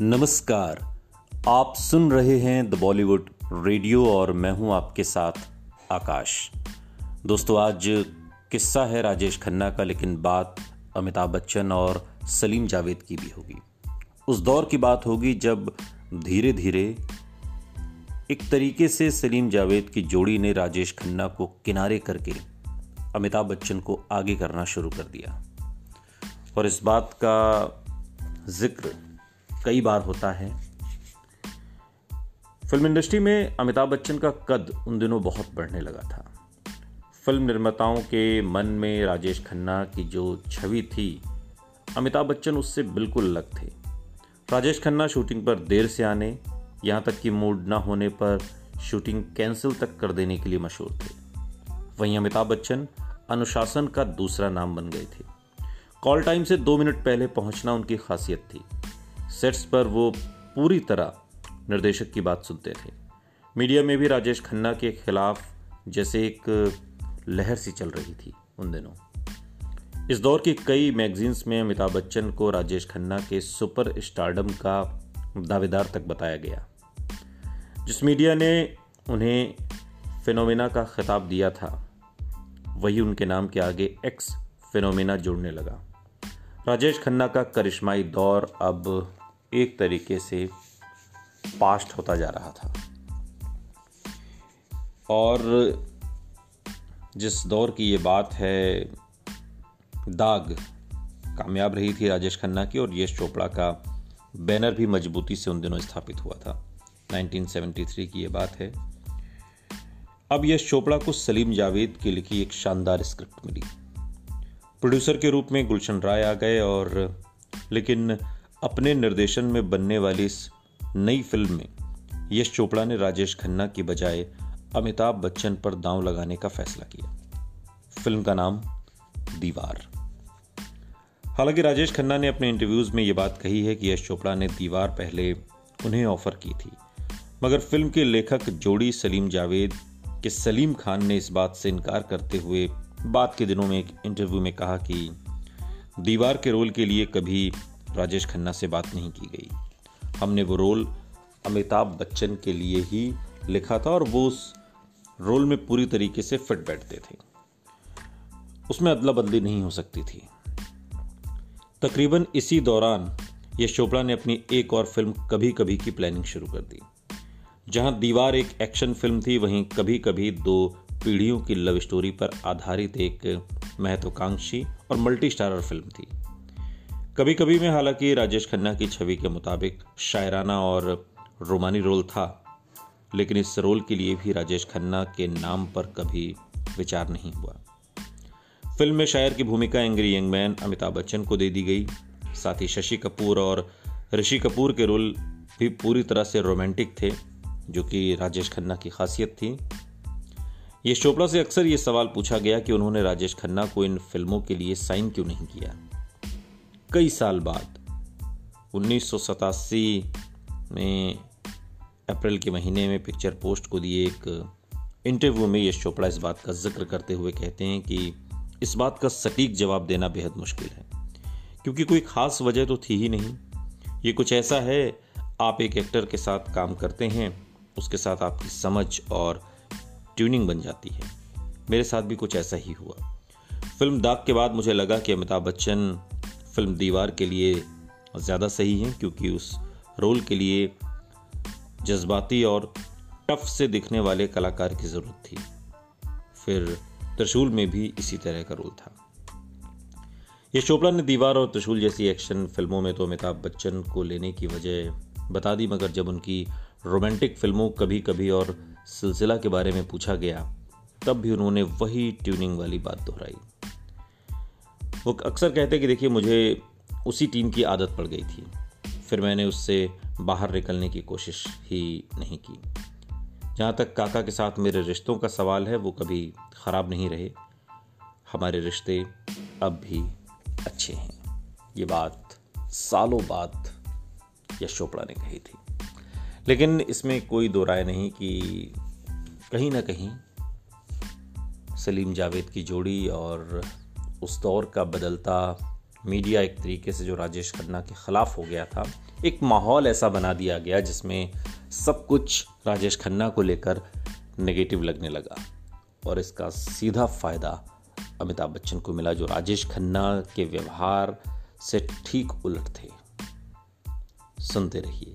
नमस्कार। आप सुन रहे हैं द बॉलीवुड रेडियो और मैं हूँ आपके साथ आकाश। दोस्तों, आज किस्सा है राजेश खन्ना का, लेकिन बात अमिताभ बच्चन और सलीम जावेद की भी होगी। उस दौर की बात होगी जब धीरे धीरे एक तरीके से सलीम जावेद की जोड़ी ने राजेश खन्ना को किनारे करके अमिताभ बच्चन को आगे करना शुरू कर दिया। और इस बात का ज़िक्र कई बार होता है। फ़िल्म इंडस्ट्री में अमिताभ बच्चन का कद उन दिनों बहुत बढ़ने लगा था। फ़िल्म निर्माताओं के मन में राजेश खन्ना की जो छवि थी, अमिताभ बच्चन उससे बिल्कुल अलग थे। राजेश खन्ना शूटिंग पर देर से आने, यहाँ तक कि मूड ना होने पर शूटिंग कैंसिल तक कर देने के लिए मशहूर थे। वहीं अमिताभ बच्चन अनुशासन का दूसरा नाम बन गए थे। कॉल टाइम से दो मिनट पहले पहुँचना उनकी खासियत थी। सेट्स पर वो पूरी तरह निर्देशक की बात सुनते थे। मीडिया में भी राजेश खन्ना के खिलाफ जैसे एक लहर सी चल रही थी उन दिनों। इस दौर की कई मैगजीन्स में अमिताभ बच्चन को राजेश खन्ना के सुपर स्टारडम का दावेदार तक बताया गया। जिस मीडिया ने उन्हें फिनोमिना का खिताब दिया था, वही उनके नाम के आगे एक्स फिनोमिना जुड़ने लगा। राजेश खन्ना का करिश्माई दौर अब एक तरीके से पास्ट होता जा रहा था। और जिस दौर की ये बात है, दाग कामयाब रही थी राजेश खन्ना की और यश चोपड़ा का बैनर भी मजबूती से उन दिनों स्थापित हुआ था। 1973 की ये बात है। अब यश चोपड़ा को सलीम जावेद की लिखी एक शानदार स्क्रिप्ट मिली। प्रोड्यूसर के रूप में गुलशन राय आ गए और लेकिन अपने निर्देशन में बनने वाली इस नई फ़िल्म में यश चोपड़ा ने राजेश खन्ना की बजाय अमिताभ बच्चन पर दांव लगाने का फैसला किया। फ़िल्म का नाम दीवार। हालाँकि राजेश खन्ना ने अपने इंटरव्यूज़ में यह बात कही है कि यश चोपड़ा ने दीवार पहले उन्हें ऑफ़र की थी। मगर फ़िल्म के लेखक जोड़ी सलीम जावेद के सलीम खान ने इस बात से इनकार करते हुए बाद के दिनों में एक इंटरव्यू में कहा कि दीवार के रोल के लिए कभी राजेश खन्ना से बात नहीं की गई। हमने वो रोल अमिताभ बच्चन के लिए ही लिखा था और वो उस रोल में पूरी तरीके से फिट बैठते थे। उसमें अदला बदली नहीं हो सकती थी। तकरीबन इसी दौरान यश चोपड़ा ने अपनी एक और फ़िल्म कभी कभी की प्लानिंग शुरू कर दी। जहाँ दीवार एक एक्शन फ़िल्म थी, वहीं कभी कभी दो पीढ़ियों की लव स्टोरी पर आधारित एक महत्वाकांक्षी और मल्टी स्टारर फ़िल्म थी। कभी कभी में हालाँकि राजेश खन्ना की छवि के मुताबिक शायराना और रोमानी रोल था, लेकिन इस रोल के लिए भी राजेश खन्ना के नाम पर कभी विचार नहीं हुआ। फ़िल्म में शायर की भूमिका angry young man Amitabh Bachchan को दे दी गई, साथ ही शशि कपूर और ऋषि कपूर के रोल भी पूरी तरह से रोमांटिक थे, जो कि राजेश खन्ना की खासियत थी। ये चोपड़ा से अक्सर ये सवाल पूछा गया कि उन्होंने राजेश खन्ना को इन फ़िल्मों के लिए साइन क्यों नहीं किया? कई साल बाद, उन्नीस सौ सतासी में अप्रैल के महीने में पिक्चर पोस्ट को दिए एक इंटरव्यू में यश चोपड़ा इस बात का ज़िक्र करते हुए कहते हैं कि इस बात का सटीक जवाब देना बेहद मुश्किल है, क्योंकि कोई खास वजह तो थी ही नहीं। ये कुछ ऐसा है, आप एक एक्टर के साथ काम करते हैं, उसके साथ आपकी समझ और ट्यूनिंग बन जाती है। मेरे साथ भी कुछ ऐसा ही हुआ। फ़िल्म दाग के बाद मुझे लगा कि अमिताभ बच्चन फ़िल्म दीवार के लिए ज़्यादा सही है, क्योंकि उस रोल के लिए जज्बाती और टफ से दिखने वाले कलाकार की ज़रूरत थी। फिर त्रिशूल में भी इसी तरह का रोल था। यह चोपड़ा ने दीवार और त्रिशूल जैसी एक्शन फ़िल्मों में तो अमिताभ बच्चन को लेने की वजह बता दी, मगर जब उनकी रोमांटिक फ़िल्मों कभी कभी और सिलसिला के बारे में पूछा गया, तब भी उन्होंने वही ट्यूनिंग वाली बात दोहराई। वो अक्सर कहते कि देखिए, मुझे उसी टीम की आदत पड़ गई थी, फिर मैंने उससे बाहर निकलने की कोशिश ही नहीं की। जहाँ तक काका के साथ मेरे रिश्तों का सवाल है, वो कभी ख़राब नहीं रहे। हमारे रिश्ते अब भी अच्छे हैं। ये बात सालों बाद यश चोपड़ा ने कही थी। लेकिन इसमें कोई दो राय नहीं कि कहीं ना कहीं सलीम जावेद की जोड़ी और उस दौर का बदलता मीडिया एक तरीके से जो राजेश खन्ना के खिलाफ हो गया था, एक माहौल ऐसा बना दिया गया जिसमें सब कुछ राजेश खन्ना को लेकर नेगेटिव लगने लगा। और इसका सीधा फ़ायदा अमिताभ बच्चन को मिला, जो राजेश खन्ना के व्यवहार से ठीक उलट थे। सुनते रहिए।